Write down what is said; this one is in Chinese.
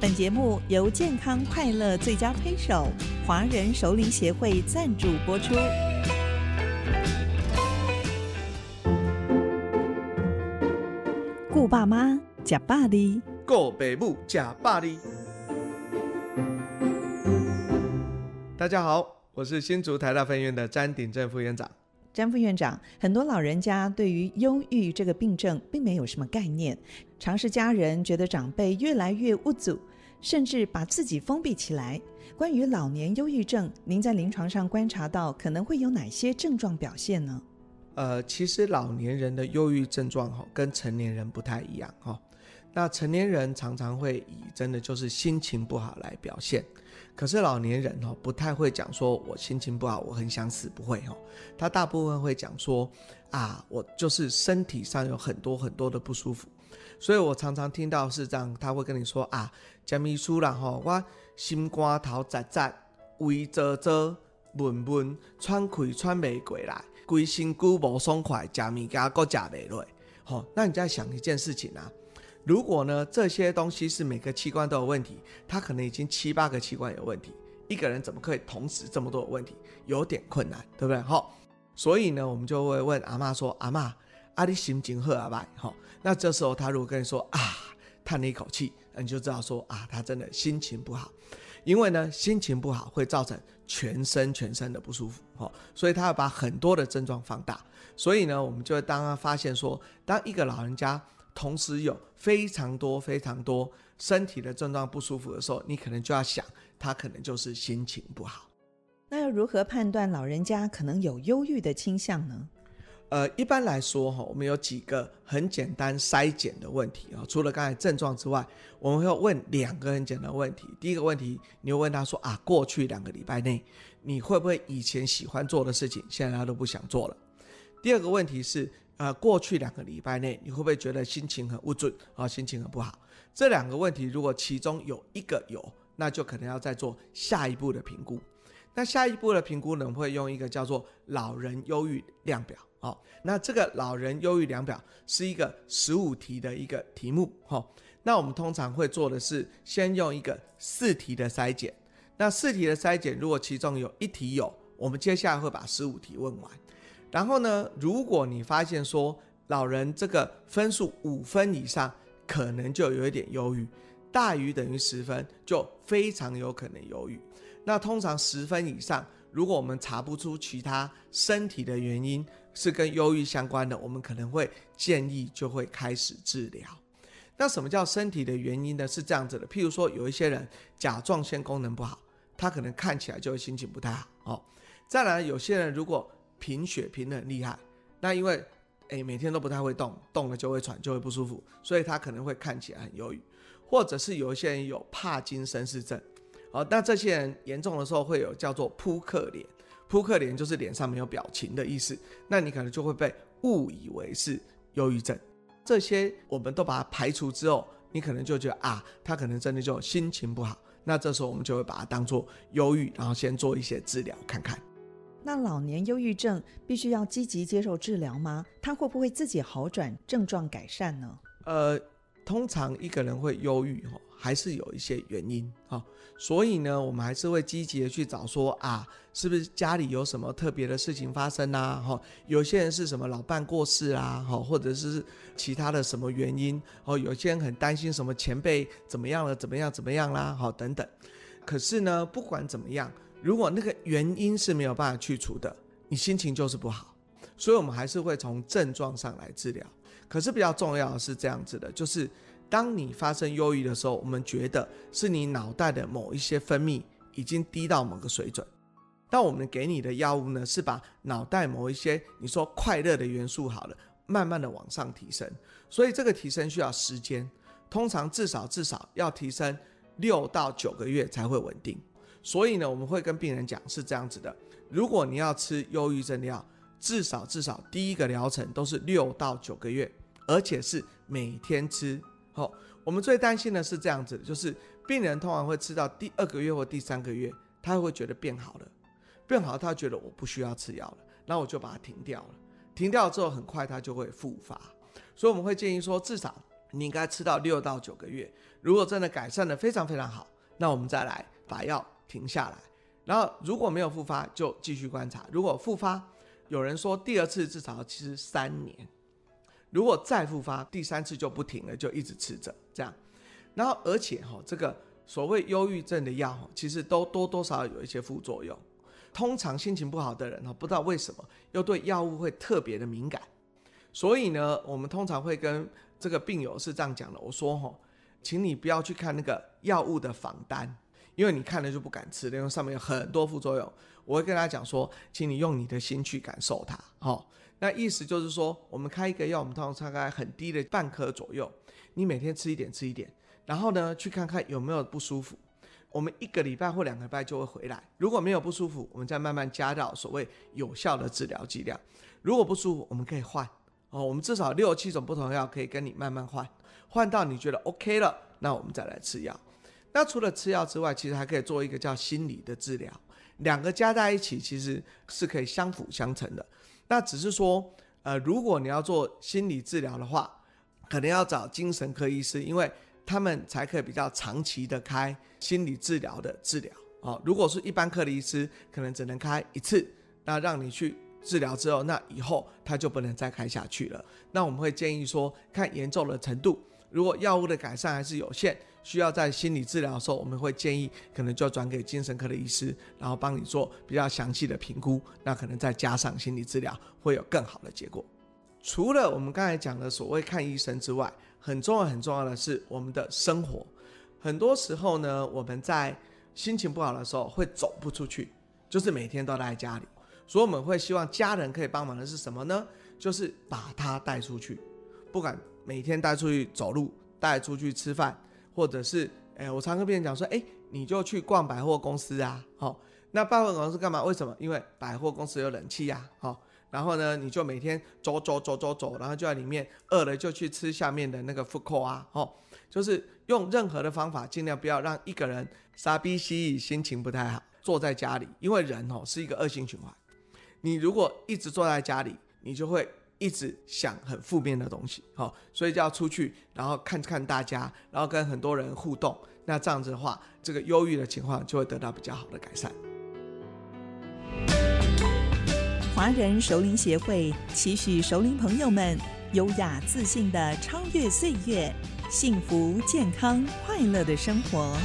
本节目由健康快乐最佳推手华人熟龄协会赞助播出。顾爸妈，假爸的；顾北母，假爸的。大家好，我是新竹台大分院的詹鼎正副院长。詹副院长，很多老人家对于忧郁这个病症并没有什么概念，常是家人觉得长辈越来越无助，甚至把自己封闭起来。关于老年忧郁症，您在临床上观察到可能会有哪些症状表现呢？呃，其实老年人的忧郁症状哈，跟成年人不太一样哈。那成年人常常会以真的就是心情不好来表现，可是老年人哦不太会讲说我心情不好，我很想死，不会哦。他大部分会讲说啊，我就是身体上有很多很多的不舒服，所以我常常听到是这样，他会跟你说啊，江秘书啦吼，我心肝头扎扎，胃灼灼，闷闷，喘气喘不过来，规身躯无爽快，食物件阁食不落。好，那你再想一件事情啊。如果呢，这些东西是每个器官都有问题，他可能已经七八个器官有问题，一个人怎么可以同时这么多问题？有点困难，对不对？好，所以呢，我们就会问阿嬷说：“阿嬷，阿你心情好啊？”好，那这时候他如果跟你说啊，叹了一口气，你就知道说啊，他真的心情不好，因为呢，心情不好会造成全身全身的不舒服，好，所以他要把很多的症状放大，所以呢，我们就会当他发现说，当一个老人家。同时有非常多非常多身体的症状不舒服的时候，你可能就要想，他可能就是心情不好。那要如何判断老人家可能有忧郁的倾向呢？呃，一般来说哈，我们有几个很简单筛检的问题啊。除了刚才症状之外，我们会问两个很简单的问题。第一个问题，你会问他说啊，过去两个礼拜内，你会不会以前喜欢做的事情，现在他都不想做了？第二个问题是。呃，过去两个礼拜内，你会不会觉得心情很不准啊？心情很不好？这两个问题，如果其中有一个有，那就可能要再做下一步的评估。那下一步的评估呢，我们会用一个叫做老人忧郁量表。好，那这个老人忧郁量表是一个十五题的一个题目。好，那我们通常会做的是先用一个四题的筛检。那四题的筛检，如果其中有一题有，我们接下来会把十五题问完。然后呢，如果你发现说老人这个分数五分以上，可能就有一点忧郁，大于等于十分就非常有可能忧郁。那通常十分以上，如果我们查不出其他身体的原因是跟忧郁相关的，我们可能会建议就会开始治疗。那什么叫身体的原因呢？是这样子的，譬如说有一些人甲状腺功能不好，他可能看起来就会心情不太好哦。再来，有些人如果贫血贫得很厉害，那因为诶每天都不太会动，动了就会喘，就会不舒服，所以他可能会看起来很忧郁，或者是有一些人有帕金森氏症，哦，那这些人严重的时候会有叫做扑克脸，扑克脸就是脸上没有表情的意思，那你可能就会被误以为是忧郁症，这些我们都把它排除之后，你可能就觉得啊，他可能真的就心情不好，那这时候我们就会把它当做忧郁，然后先做一些治疗看看。那老年忧郁症必须要积极接受治疗吗？他会不会自己好转，症状改善呢？呃，通常一个人会忧郁哈，还是有一些原因哈，所以呢，我们还是会积极的去找说啊，是不是家里有什么特别的事情发生啊？哈，有些人是什么老伴过世啊？哈，或者是其他的什么原因？哦，有些人很担心什么前辈怎么样了，怎么样怎么样啦？好，等等。可是呢，不管怎么样。如果那个原因是没有办法去除的，你心情就是不好，所以我们还是会从症状上来治疗。可是比较重要的是这样子的，就是当你发生忧郁的时候，我们觉得是你脑袋的某一些分泌已经低到某个水准，但我们给你的药物呢，是把脑袋某一些你说快乐的元素好了，慢慢的往上提升，所以这个提升需要时间，通常至少至少要提升六到九个月才会稳定。所以呢，我们会跟病人讲是这样子的：如果你要吃忧郁症的药，至少至少第一个疗程都是六到九个月，而且是每天吃。好、哦，我们最担心的是这样子，就是病人通常会吃到第二个月或第三个月，他会觉得变好了，变好，他觉得我不需要吃药了，那我就把它停掉了。停掉之后，很快他就会复发。所以我们会建议说，至少你应该吃到六到九个月。如果真的改善得非常非常好，那我们再来把药停下来。然后如果没有复发，就继续观察。如果复发，有人说第二次至少要吃三年。如果再复发，第三次就不停了，就一直吃着这样。然后而且哈，这个所谓忧郁症的药，其实都多多少少有一些副作用。通常心情不好的人哈，不知道为什么又对药物会特别的敏感。所以呢，我们通常会跟这个病友是这样讲的：我说哈，请你不要去看那个药物的仿单，因为你看了就不敢吃，因为上面有很多副作用。我会跟他讲说，请你用你的心去感受它。哈，那意思就是说，我们开一个药，我们通常大概很低的半颗左右，你每天吃一点，吃一点，然后呢，去看看有没有不舒服。我们一个礼拜或两个礼拜就会回来，如果没有不舒服，我们再慢慢加到所谓有效的治疗剂量。如果不舒服，我们可以换。哦，我们至少六七种不同的药可以跟你慢慢换，换到你觉得 OK 了，那我们再来吃药。那除了吃药之外，其实还可以做一个叫心理的治疗，两个加在一起其实是可以相辅相成的。那只是说，呃，如果你要做心理治疗的话，可能要找精神科医师，因为他们才可以比较长期的开心理治疗的治疗。哦，如果是一般科的医师，可能只能开一次，那让你去。治疗之后，那以后他就不能再开下去了。那我们会建议说，看严重的程度，如果药物的改善还是有限，需要在心理治疗的时候，我们会建议可能就要转给精神科的医师，然后帮你做比较详细的评估。那可能再加上心理治疗，会有更好的结果。除了我们刚才讲的所谓看医生之外，很重要很重要的是我们的生活。很多时候呢，我们在心情不好的时候会走不出去，就是每天都待在家里。所以我们会希望家人可以帮忙的是什么呢？就是把他带出去，不管每天带出去走路、带出去吃饭，或者是，哎，我常跟别人讲说，哎，你就去逛百货公司啊，好、哦，那百货公司干嘛？为什么？因为百货公司有冷气呀、啊，好、哦，然后呢，你就每天走走走走走，然后就在里面饿了就去吃下面的那个 food court 啊，哦，就是用任何的方法，尽量不要让一个人傻逼兮心情不太好，坐在家里，因为人哦是一个恶性循环。你如果一直坐在家里，你就会一直想很负面的东西，好，所以就要出去，然后看看大家，然后跟很多人互动，那这样子的话，这个忧郁的情况就会得到比较好的改善。华人熟龄协会期许熟龄朋友们优雅自信的超越岁月，幸福健康快乐的生活。